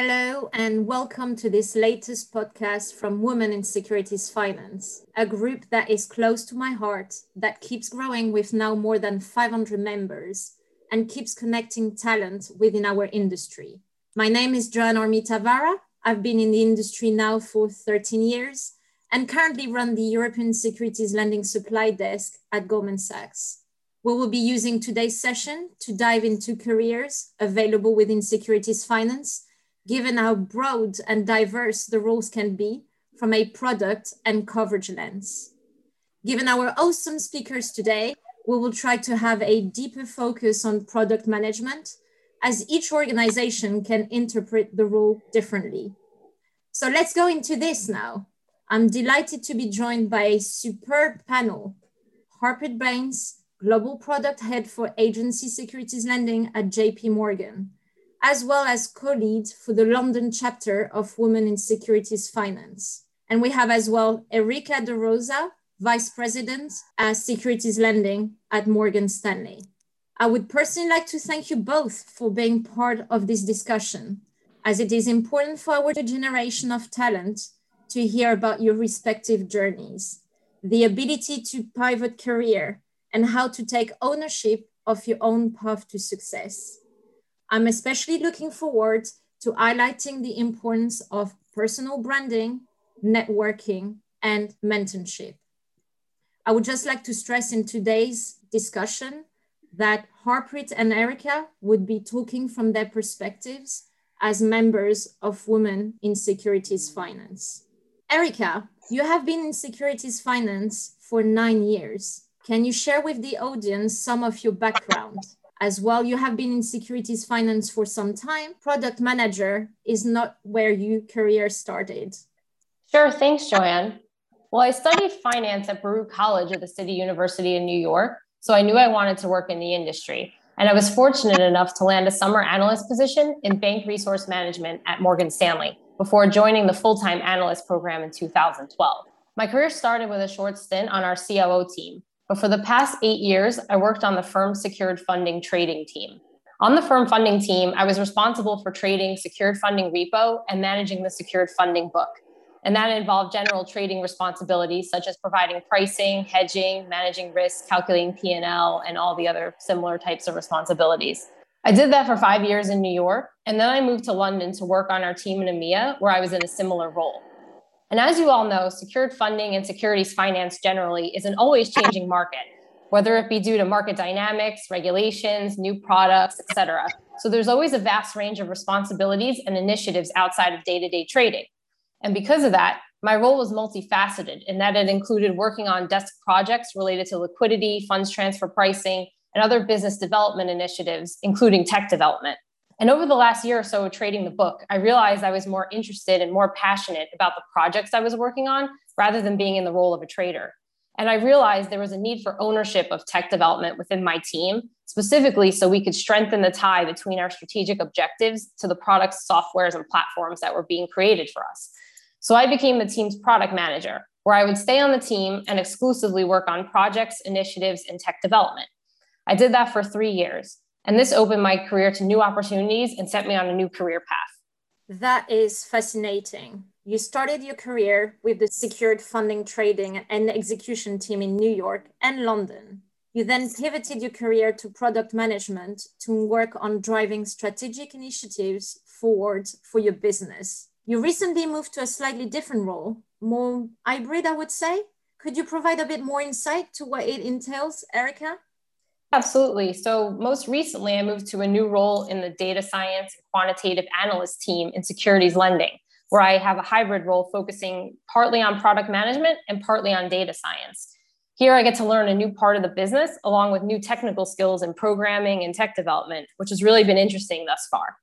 Hello, and welcome to this latest podcast from Women in Securities Finance, a group that is close to my heart, that keeps growing with now more than 500 members, and keeps connecting talent within our industry. My name is Joanne Ormita Vara. I've been in the industry now for 13 years and currently run the European Securities Lending Supply Desk at Goldman Sachs. We will be using today's session to dive into careers available within securities finance given how broad and diverse the roles can be from a product and coverage lens. Given our awesome speakers today, we will try to have a deeper focus on product management as each organization can interpret the role differently. So let's go into this now. I'm delighted to be joined by a superb panel. Harpreet Bains, Global Product Head for Agency Securities Lending at JP Morgan, as well as co-lead for the London chapter of Women in Securities Finance. And we have as well Erika De Rosa, Vice President at Securities Lending at Morgan Stanley. I would personally like to thank you both for being part of this discussion, as it is important for our generation of talent to hear about your respective journeys, the ability to pivot career, and how to take ownership of your own path to success. I'm especially looking forward to highlighting the importance of personal branding, networking, and mentorship. I would just like to stress in today's discussion that Harpreet and Erica would be talking from their perspectives as members of Women in Securities Finance. Erica, you have been in securities finance for nine years. Can you share with the audience some of your background? As well. You have been in securities finance for some time. Product manager is not where your career started. Sure, thanks, Joanne. Well, I studied finance at Baruch College at the City University in New York, so I knew I wanted to work in the industry. And I was fortunate enough to land a summer analyst position in bank resource management at Morgan Stanley before joining the full time analyst program in 2012. My career started with a short stint on our COO team, but for the past eight years, I worked on the firm secured funding trading team. On the firm funding team, I was responsible for trading secured funding repo and managing the secured funding book. And that involved general trading responsibilities such as providing pricing, hedging, managing risk, calculating P&L, and all the other similar types of responsibilities. I did that for five years in New York, and then I moved to London to work on our team in EMEA, where I was in a similar role. And as you all know, secured funding and securities finance generally is an always changing market, whether it be due to market dynamics, regulations, new products, et cetera. So there's always a vast range of responsibilities and initiatives outside of day to day trading. And because of that, my role was multifaceted in that it included working on desk projects related to liquidity, funds transfer pricing, and other business development initiatives, including tech development. And over the last year or so trading the book, I realized I was more interested and more passionate about the projects I was working on rather than being in the role of a trader. And I realized there was a need for ownership of tech development within my team, specifically so we could strengthen the tie between our strategic objectives to the products, softwares, and platforms that were being created for us. So I became the team's product manager, where I would stay on the team and exclusively work on projects, initiatives, and tech development. I did that for three years. And this opened my career to new opportunities and set me on a new career path. That is fascinating. You started your career with the secured funding trading and execution team in New York and London. You then pivoted your career to product management to work on driving strategic initiatives forward for your business. You recently moved to a slightly different role, more hybrid, I would say. Could you provide a bit more insight to what it entails, Erika? Absolutely. So, most recently, I moved to a new role in the data science and quantitative analyst team in securities lending, where I have a hybrid role focusing partly on product management and partly on data science. Here, I get to learn a new part of the business along with new technical skills in programming and tech development, which has really been interesting thus far.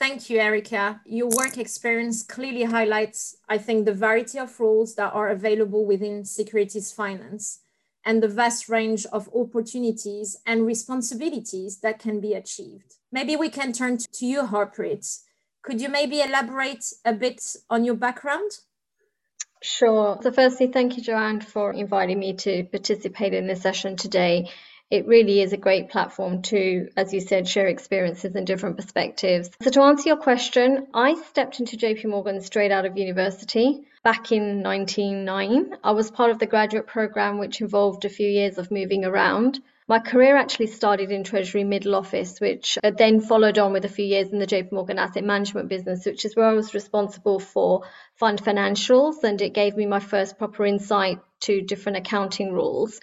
Thank you, Erica. Your work experience clearly highlights, I think, the variety of roles that are available within securities finance and the vast range of opportunities and responsibilities that can be achieved. Maybe we can turn to you, Harpreet. Could you maybe elaborate a bit on your background? Sure. So, firstly, thank you, Joanne, for inviting me to participate in this session today. It really is a great platform to, as you said, share experiences and different perspectives. So, to answer your question, I stepped into JP Morgan straight out of university back in 1999. I was part of the graduate program, which involved a few years of moving around. My career actually started in Treasury middle office, which uh, then followed on with a few years in the JP Morgan asset management business, which is where I was responsible for fund financials. And it gave me my first proper insight to different accounting rules.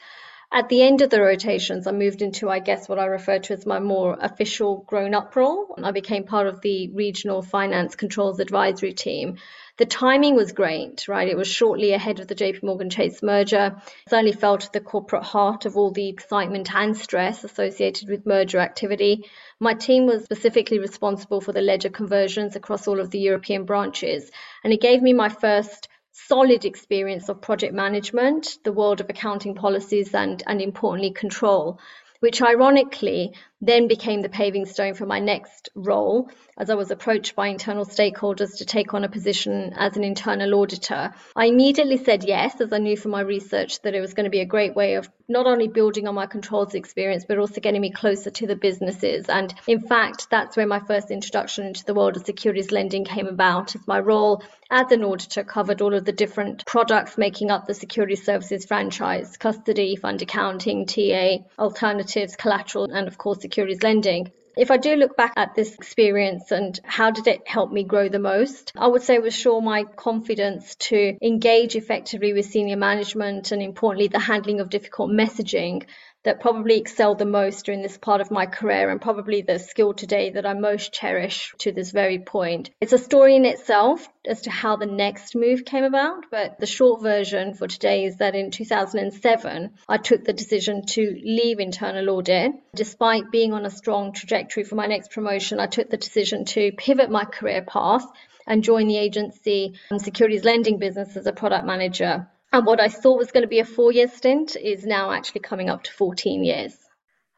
At the end of the rotations, I moved into, I guess, what I refer to as my more official grown up role. I became part of the regional finance controls advisory team the timing was great, right? It was shortly ahead of the JP Morgan Chase merger. Certainly felt the corporate heart of all the excitement and stress associated with merger activity. My team was specifically responsible for the ledger conversions across all of the European branches, and it gave me my first solid experience of project management, the world of accounting policies, and, and importantly, control which ironically then became the paving stone for my next role as I was approached by internal stakeholders to take on a position as an internal auditor. I immediately said yes, as I knew from my research that it was going to be a great way of not only building on my controls experience, but also getting me closer to the businesses. And in fact, that's where my first introduction into the world of securities lending came about, as my role as an auditor covered all of the different products making up the security services franchise custody, fund accounting, TA, alternatives, collateral, and of course, securities lending. If I do look back at this experience and how did it help me grow the most, I would say it was sure my confidence to engage effectively with senior management and importantly the handling of difficult messaging that probably excelled the most during this part of my career and probably the skill today that I most cherish to this very point. It's a story in itself as to how the next move came about, but the short version for today is that in 2007, I took the decision to leave internal audit. Despite being on a strong trajectory for my next promotion, I took the decision to pivot my career path and join the agency securities lending business as a product manager. And what I thought was going to be a four year stint is now actually coming up to 14 years.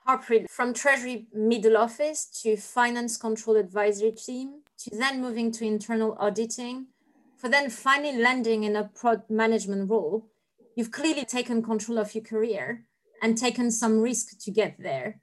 Harpreet, from Treasury middle office to finance control advisory team, to then moving to internal auditing, for then finally landing in a product management role, you've clearly taken control of your career and taken some risk to get there.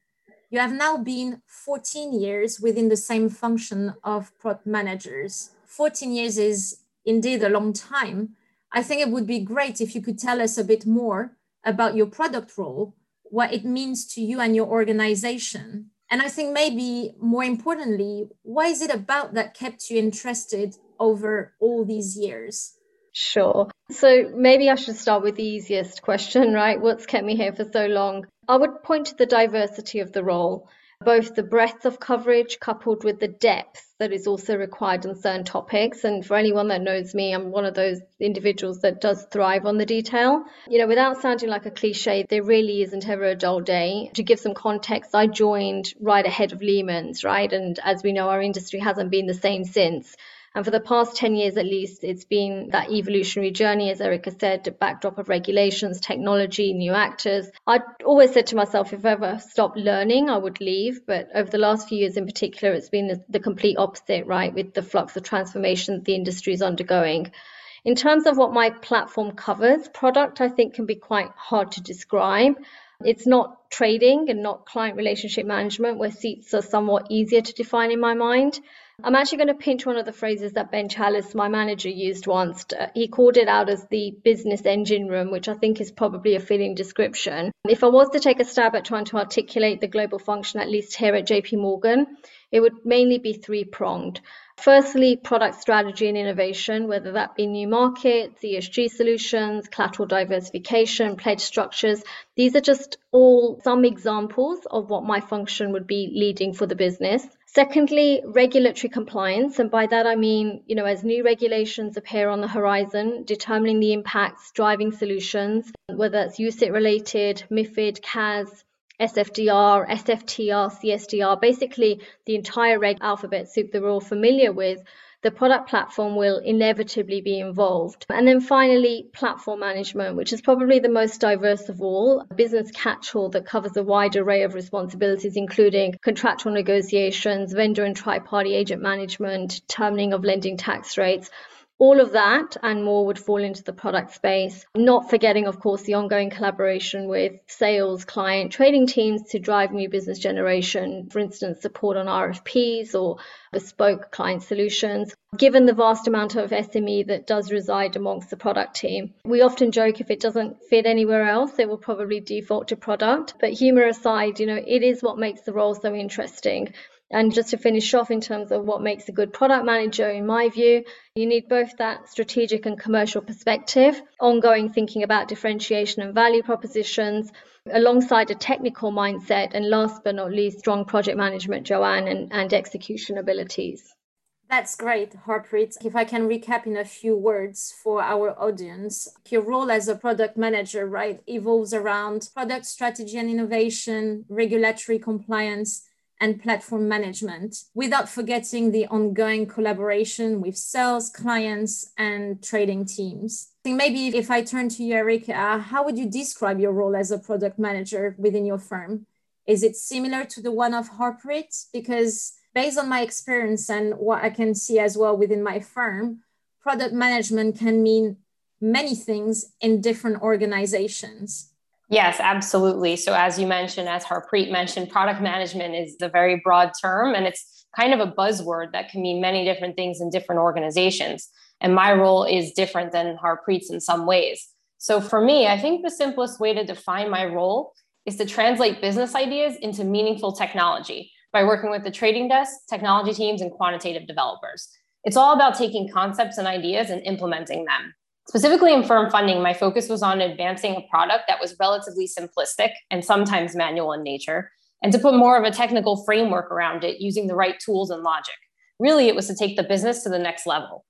You have now been 14 years within the same function of product managers. 14 years is indeed a long time, I think it would be great if you could tell us a bit more about your product role, what it means to you and your organization. And I think maybe more importantly, what is it about that kept you interested over all these years? Sure. So maybe I should start with the easiest question, right? What's kept me here for so long? I would point to the diversity of the role both the breadth of coverage coupled with the depth that is also required on certain topics. And for anyone that knows me, I'm one of those individuals that does thrive on the detail. You know, without sounding like a cliche, there really isn't ever a dull day. To give some context, I joined right ahead of Lehman's, right? And as we know, our industry hasn't been the same since. And for the past 10 years at least, it's been that evolutionary journey, as Erica said, backdrop of regulations, technology, new actors. I always said to myself, if I ever stopped learning, I would leave. But over the last few years in particular, it's been the, the complete opposite, right, with the flux of transformation the industry is undergoing. In terms of what my platform covers, product I think can be quite hard to describe. It's not trading and not client relationship management, where seats are somewhat easier to define in my mind. I'm actually going to pinch one of the phrases that Ben Challice, my manager, used once. Uh, he called it out as the business engine room, which I think is probably a fitting description. If I was to take a stab at trying to articulate the global function, at least here at JP Morgan, it would mainly be three pronged. Firstly, product strategy and innovation, whether that be new markets, ESG solutions, collateral diversification, pledge structures. These are just all some examples of what my function would be leading for the business. Secondly, regulatory compliance. And by that, I mean, you know, as new regulations appear on the horizon, determining the impacts, driving solutions, whether it's UCITS related, MIFID, CASS, SFDR, SFTR, CSDR, basically the entire reg alphabet soup that we're all familiar with, the product platform will inevitably be involved. And then finally, platform management, which is probably the most diverse of all, a business catch-all that covers a wide array of responsibilities, including contractual negotiations, vendor and tri-party agent management, determining of lending tax rates, All of that and more would fall into the product space, not forgetting, of course, the ongoing collaboration with sales, client, trading teams to drive new business generation, for instance, support on RFPs or bespoke client solutions. Given the vast amount of SME that does reside amongst the product team, we often joke if it doesn't fit anywhere else, it will probably default to product. But humor aside, you know, it is what makes the role so interesting. And just to finish off in terms of what makes a good product manager, in my view, you need both that strategic and commercial perspective, ongoing thinking about differentiation and value propositions, alongside a technical mindset, and last but not least, strong project management, Joanne, and, and execution abilities. That's great, Harpreet. If I can recap in a few words for our audience, your role as a product manager, right, evolves around product strategy and innovation, regulatory compliance, and platform management without forgetting the ongoing collaboration with sales, clients, and trading teams. I think maybe if I turn to you, how would you describe your role as a product manager within your firm? Is it similar to the one of Harpreet? Because based on my experience and what I can see as well within my firm, product management can mean many things in different organizations. Yes, absolutely. So, as you mentioned, as Harpreet mentioned, product management is a very broad term and it's kind of a buzzword that can mean many different things in different organizations. And my role is different than Harpreet's in some ways. So, for me, I think the simplest way to define my role is to translate business ideas into meaningful technology by working with the trading desk, technology teams, and quantitative developers. It's all about taking concepts and ideas and implementing them. Specifically in firm funding, my focus was on advancing a product that was relatively simplistic and sometimes manual in nature, and to put more of a technical framework around it using the right tools and logic. Really, it was to take the business to the next level.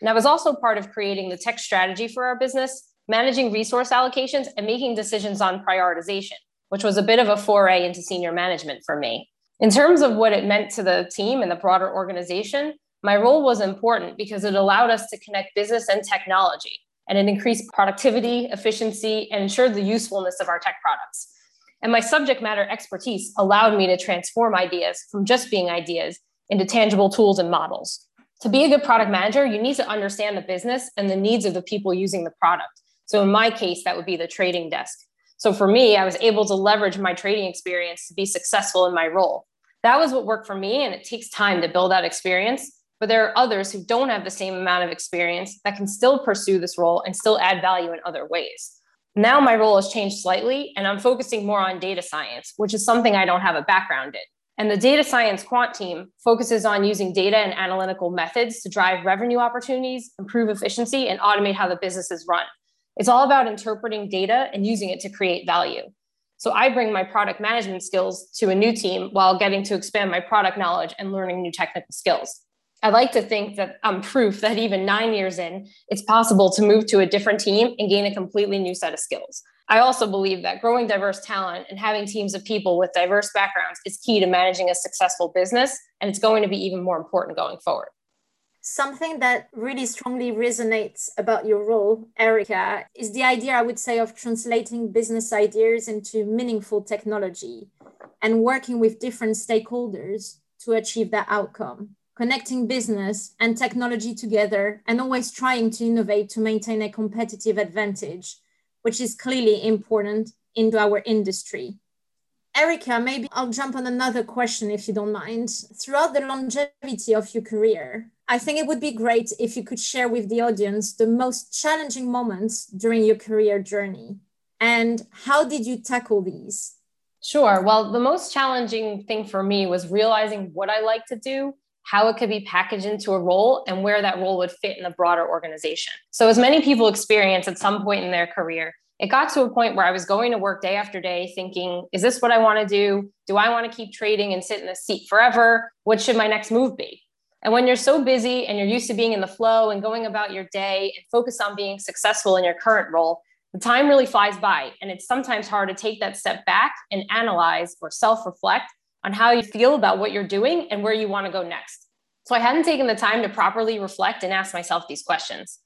And I was also part of creating the tech strategy for our business, managing resource allocations, and making decisions on prioritization, which was a bit of a foray into senior management for me. In terms of what it meant to the team and the broader organization, my role was important because it allowed us to connect business and technology, and it increased productivity, efficiency, and ensured the usefulness of our tech products. And my subject matter expertise allowed me to transform ideas from just being ideas into tangible tools and models. To be a good product manager, you need to understand the business and the needs of the people using the product. So, in my case, that would be the trading desk. So, for me, I was able to leverage my trading experience to be successful in my role. That was what worked for me, and it takes time to build that experience but there are others who don't have the same amount of experience that can still pursue this role and still add value in other ways. Now my role has changed slightly and I'm focusing more on data science, which is something I don't have a background in. And the data science quant team focuses on using data and analytical methods to drive revenue opportunities, improve efficiency, and automate how the business is run. It's all about interpreting data and using it to create value. So I bring my product management skills to a new team while getting to expand my product knowledge and learning new technical skills. I like to think that I'm proof that even nine years in, it's possible to move to a different team and gain a completely new set of skills. I also believe that growing diverse talent and having teams of people with diverse backgrounds is key to managing a successful business, and it's going to be even more important going forward. Something that really strongly resonates about your role, Erica, is the idea, I would say, of translating business ideas into meaningful technology and working with different stakeholders to achieve that outcome connecting business and technology together, and always trying to innovate to maintain a competitive advantage, which is clearly important into our industry. Erica, maybe I'll jump on another question if you don't mind. Throughout the longevity of your career, I think it would be great if you could share with the audience the most challenging moments during your career journey. And how did you tackle these? Sure. Well, the most challenging thing for me was realizing what I like to do how it could be packaged into a role and where that role would fit in the broader organization. So, as many people experience at some point in their career, it got to a point where I was going to work day after day thinking, is this what I want to do? Do I want to keep trading and sit in this seat forever? What should my next move be? And when you're so busy and you're used to being in the flow and going about your day and focus on being successful in your current role, the time really flies by. And it's sometimes hard to take that step back and analyze or self reflect on how you feel about what you're doing and where you want to go next. So I hadn't taken the time to properly reflect and ask myself these questions.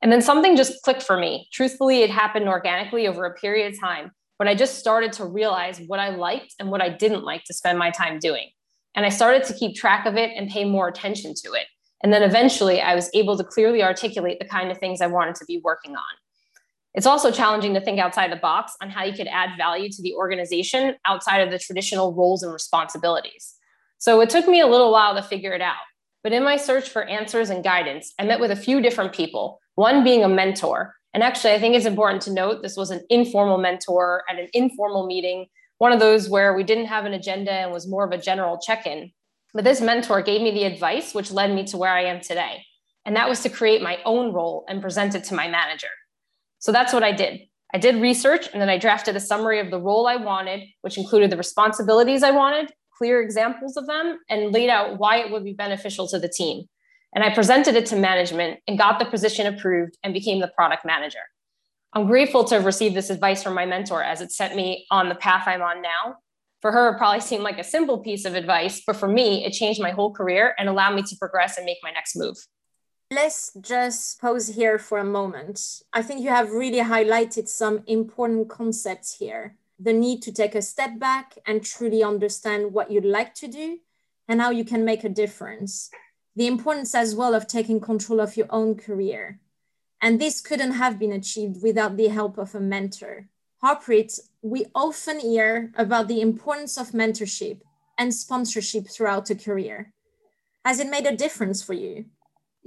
And then something just clicked for me. Truthfully, it happened organically over a period of time, but I just started to realize what I liked and what I didn't like to spend my time doing. And I started to keep track of it and pay more attention to it. And then eventually I was able to clearly articulate the kind of things I wanted to be working on. It's also challenging to think outside the box on how you could add value to the organization outside of the traditional roles and responsibilities. So it took me a little while to figure it out. But in my search for answers and guidance, I met with a few different people, one being a mentor. And actually, I think it's important to note this was an informal mentor at an informal meeting, one of those where we didn't have an agenda and was more of a general check in. But this mentor gave me the advice which led me to where I am today. And that was to create my own role and present it to my manager. So that's what I did. I did research and then I drafted a summary of the role I wanted, which included the responsibilities I wanted, clear examples of them, and laid out why it would be beneficial to the team. And I presented it to management and got the position approved and became the product manager. I'm grateful to have received this advice from my mentor as it set me on the path I'm on now. For her, it probably seemed like a simple piece of advice, but for me, it changed my whole career and allowed me to progress and make my next move. Let's just pause here for a moment. I think you have really highlighted some important concepts here the need to take a step back and truly understand what you'd like to do and how you can make a difference. The importance as well of taking control of your own career. And this couldn't have been achieved without the help of a mentor. Harpreet, we often hear about the importance of mentorship and sponsorship throughout a career. Has it made a difference for you?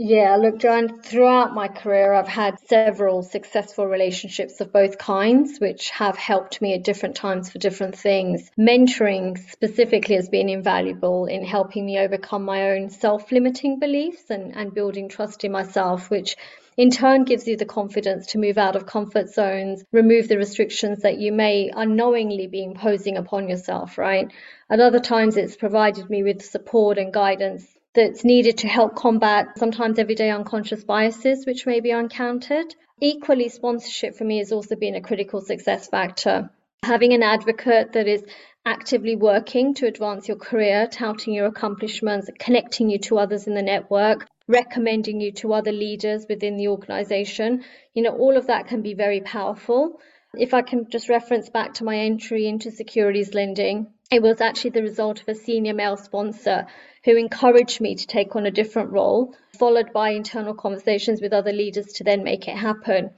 Yeah, look, Joanne, throughout my career, I've had several successful relationships of both kinds, which have helped me at different times for different things. Mentoring specifically has been invaluable in helping me overcome my own self limiting beliefs and, and building trust in myself, which in turn gives you the confidence to move out of comfort zones, remove the restrictions that you may unknowingly be imposing upon yourself, right? At other times, it's provided me with support and guidance that's needed to help combat sometimes everyday unconscious biases which may be encountered. Equally, sponsorship for me has also been a critical success factor. Having an advocate that is actively working to advance your career, touting your accomplishments, connecting you to others in the network, recommending you to other leaders within the organization, you know, all of that can be very powerful. If I can just reference back to my entry into securities lending, it was actually the result of a senior male sponsor who encouraged me to take on a different role, followed by internal conversations with other leaders to then make it happen.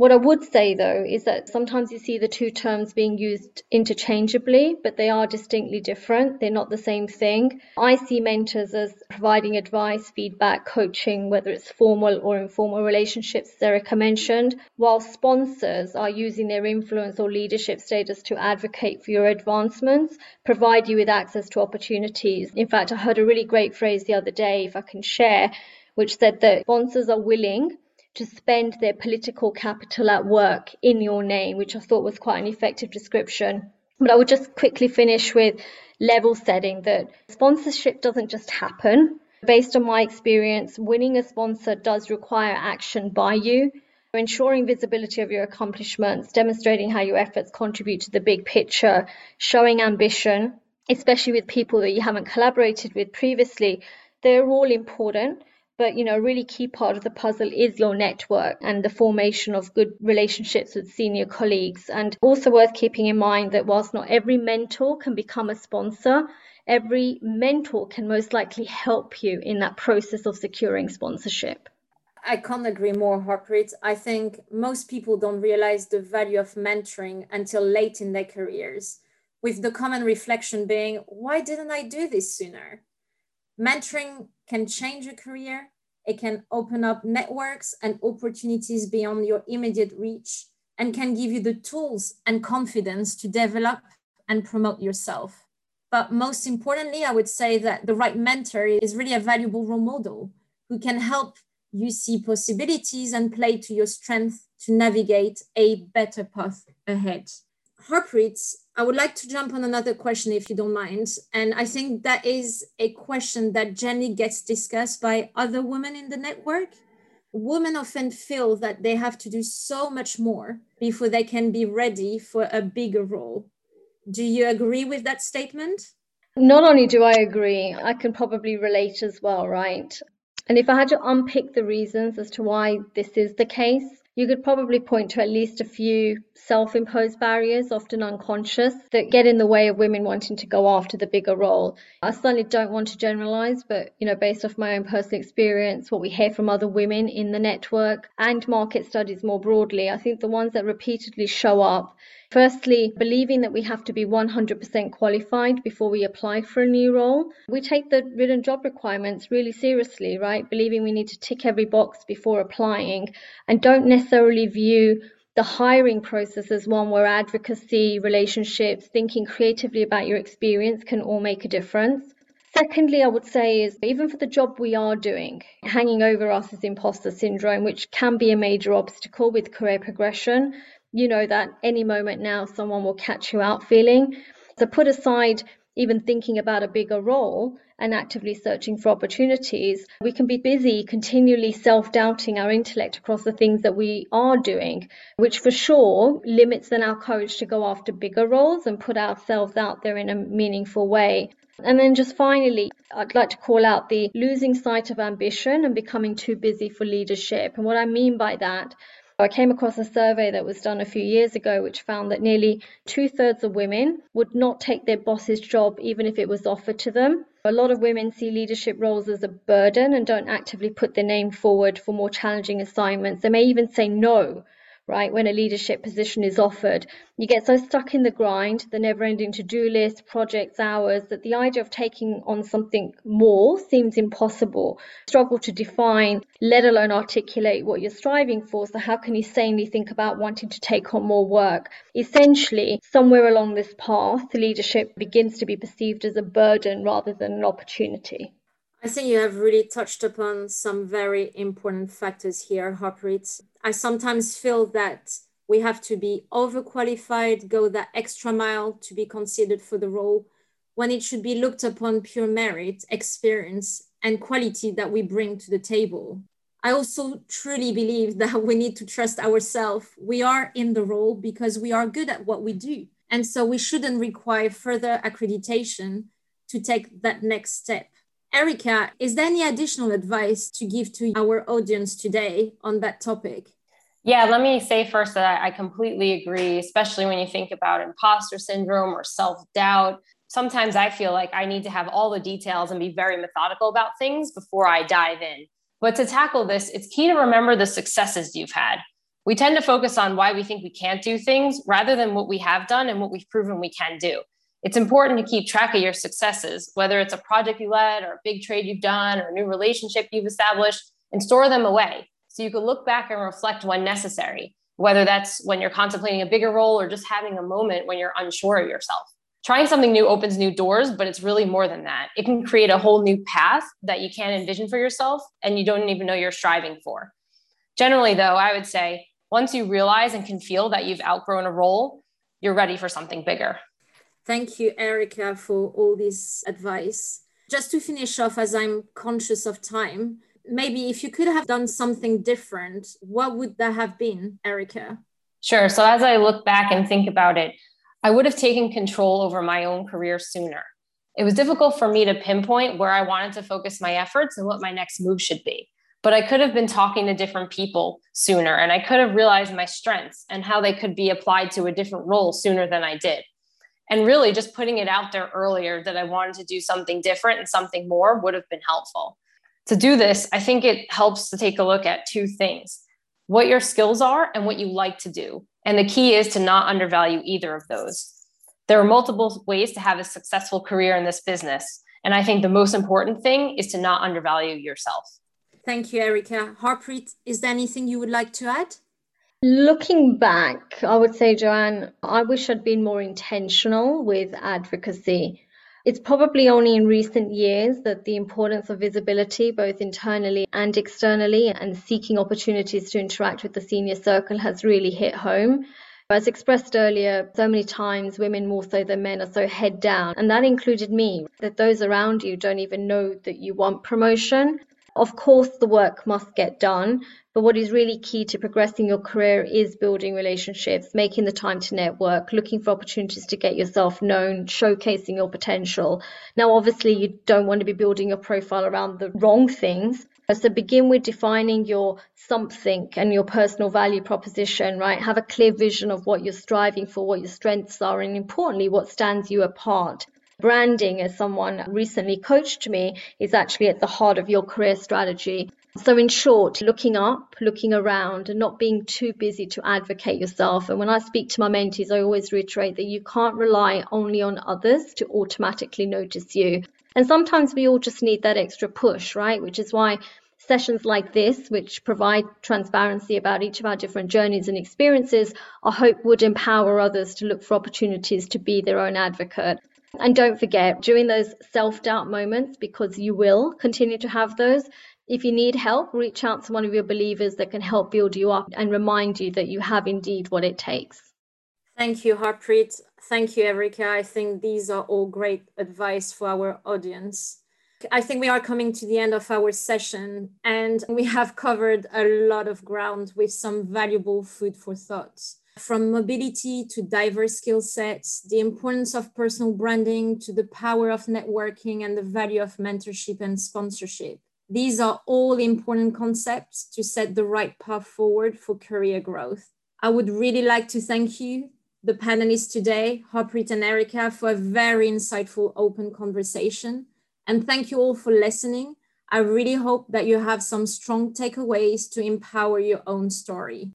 What I would say though is that sometimes you see the two terms being used interchangeably, but they are distinctly different. They're not the same thing. I see mentors as providing advice, feedback, coaching, whether it's formal or informal relationships, as Erica mentioned, while sponsors are using their influence or leadership status to advocate for your advancements, provide you with access to opportunities. In fact, I heard a really great phrase the other day, if I can share, which said that sponsors are willing to spend their political capital at work in your name, which I thought was quite an effective description. But I would just quickly finish with level setting that sponsorship doesn't just happen. Based on my experience, winning a sponsor does require action by you. Ensuring visibility of your accomplishments, demonstrating how your efforts contribute to the big picture, showing ambition, especially with people that you haven't collaborated with previously, they're all important. But you know, a really key part of the puzzle is your network and the formation of good relationships with senior colleagues. And also worth keeping in mind that whilst not every mentor can become a sponsor, every mentor can most likely help you in that process of securing sponsorship. I can't agree more, Harpreet. I think most people don't realize the value of mentoring until late in their careers, with the common reflection being, why didn't I do this sooner? Mentoring can change a career. It can open up networks and opportunities beyond your immediate reach and can give you the tools and confidence to develop and promote yourself. But most importantly, I would say that the right mentor is really a valuable role model who can help you see possibilities and play to your strength to navigate a better path ahead. Harpreet, I would like to jump on another question if you don't mind. And I think that is a question that generally gets discussed by other women in the network. Women often feel that they have to do so much more before they can be ready for a bigger role. Do you agree with that statement? Not only do I agree, I can probably relate as well, right? And if I had to unpick the reasons as to why this is the case, you could probably point to at least a few self imposed barriers, often unconscious, that get in the way of women wanting to go after the bigger role. I certainly don't want to generalize, but you know, based off my own personal experience, what we hear from other women in the network and market studies more broadly, I think the ones that repeatedly show up Firstly, believing that we have to be 100% qualified before we apply for a new role. We take the written job requirements really seriously, right? Believing we need to tick every box before applying and don't necessarily view the hiring process as one where advocacy, relationships, thinking creatively about your experience can all make a difference. Secondly, I would say is even for the job we are doing, hanging over us is imposter syndrome, which can be a major obstacle with career progression you know that any moment now someone will catch you out feeling. So put aside even thinking about a bigger role and actively searching for opportunities, we can be busy continually self doubting our intellect across the things that we are doing, which for sure limits then our courage to go after bigger roles and put ourselves out there in a meaningful way. And then just finally, I'd like to call out the losing sight of ambition and becoming too busy for leadership. And what I mean by that I came across a survey that was done a few years ago, which found that nearly two thirds of women would not take their boss's job even if it was offered to them. A lot of women see leadership roles as a burden and don't actively put their name forward for more challenging assignments. They may even say no right? When a leadership position is offered, you get so stuck in the grind, the never ending to do list, projects, hours, that the idea of taking on something more seems impossible. Struggle to define, let alone articulate what you're striving for. So, how can you sanely think about wanting to take on more work? Essentially, somewhere along this path, leadership begins to be perceived as a burden rather than an opportunity. I think you have really touched upon some very important factors here, Harpreet. I sometimes feel that we have to be overqualified, go that extra mile to be considered for the role, when it should be looked upon pure merit, experience, and quality that we bring to the table. I also truly believe that we need to trust ourselves. We are in the role because we are good at what we do. And so we shouldn't require further accreditation to take that next step. Erica, is there any additional advice to give to our audience today on that topic? Yeah, let me say first that I completely agree, especially when you think about imposter syndrome or self doubt. Sometimes I feel like I need to have all the details and be very methodical about things before I dive in. But to tackle this, it's key to remember the successes you've had. We tend to focus on why we think we can't do things rather than what we have done and what we've proven we can do it's important to keep track of your successes, whether it's a project you led or a big trade you've done or a new relationship you've established, and store them away so you can look back and reflect when necessary, whether that's when you're contemplating a bigger role or just having a moment when you're unsure of yourself. Trying something new opens new doors, but it's really more than that. It can create a whole new path that you can't envision for yourself and you don't even know you're striving for. Generally, though, I would say once you realize and can feel that you've outgrown a role, you're ready for something bigger. Thank you, Erica, for all this advice. Just to finish off, as I'm conscious of time, maybe if you could have done something different, what would that have been, Erica? Sure. So as I look back and think about it, I would have taken control over my own career sooner. It was difficult for me to pinpoint where I wanted to focus my efforts and what my next move should be. But I could have been talking to different people sooner, and I could have realized my strengths and how they could be applied to a different role sooner than I did and really just putting it out there earlier that I wanted to do something different and something more would have been helpful. To do this, I think it helps to take a look at two things what your skills are and what you like to do. And the key is to not undervalue either of those. There are multiple ways to have a successful career in this business. And I think the most important thing is to not undervalue yourself. Thank you, Erica. Harpreet, is there anything you would like to add? Looking back, I would say, Joanne, I wish I'd been more intentional with advocacy. It's probably only in recent years that the importance of visibility, both internally and externally, and seeking opportunities to interact with the senior circle has really hit home. As expressed earlier, so many times women more so than men are so head down, and that included me, that those around you don't even know that you want promotion. Of course, the work must get done, but what is really key to progressing your career is building relationships, making the time to network, looking for opportunities to get yourself known, showcasing your potential. Now, obviously, you don't want to be building your profile around the wrong things. So begin with defining your something and your personal value proposition, right? Have a clear vision of what you're striving for, what your strengths are, and importantly, what stands you apart. Branding, as someone recently coached me, is actually at the heart of your career strategy. So, in short, looking up, looking around, and not being too busy to advocate yourself. And when I speak to my mentees, I always reiterate that you can't rely only on others to automatically notice you. And sometimes we all just need that extra push, right? Which is why sessions like this, which provide transparency about each of our different journeys and experiences, I hope would empower others to look for opportunities to be their own advocate. And don't forget, during those self doubt moments, because you will continue to have those, if you need help, reach out to one of your believers that can help build you up and remind you that you have indeed what it takes. Thank you, Harpreet. Thank you, Erica. I think these are all great advice for our audience. I think we are coming to the end of our session and we have covered a lot of ground with some valuable food for thought. From mobility to diverse skill sets, the importance of personal branding to the power of networking and the value of mentorship and sponsorship. These are all important concepts to set the right path forward for career growth. I would really like to thank you, the panelists today, Harpreet and Erica, for a very insightful open conversation. And thank you all for listening. I really hope that you have some strong takeaways to empower your own story.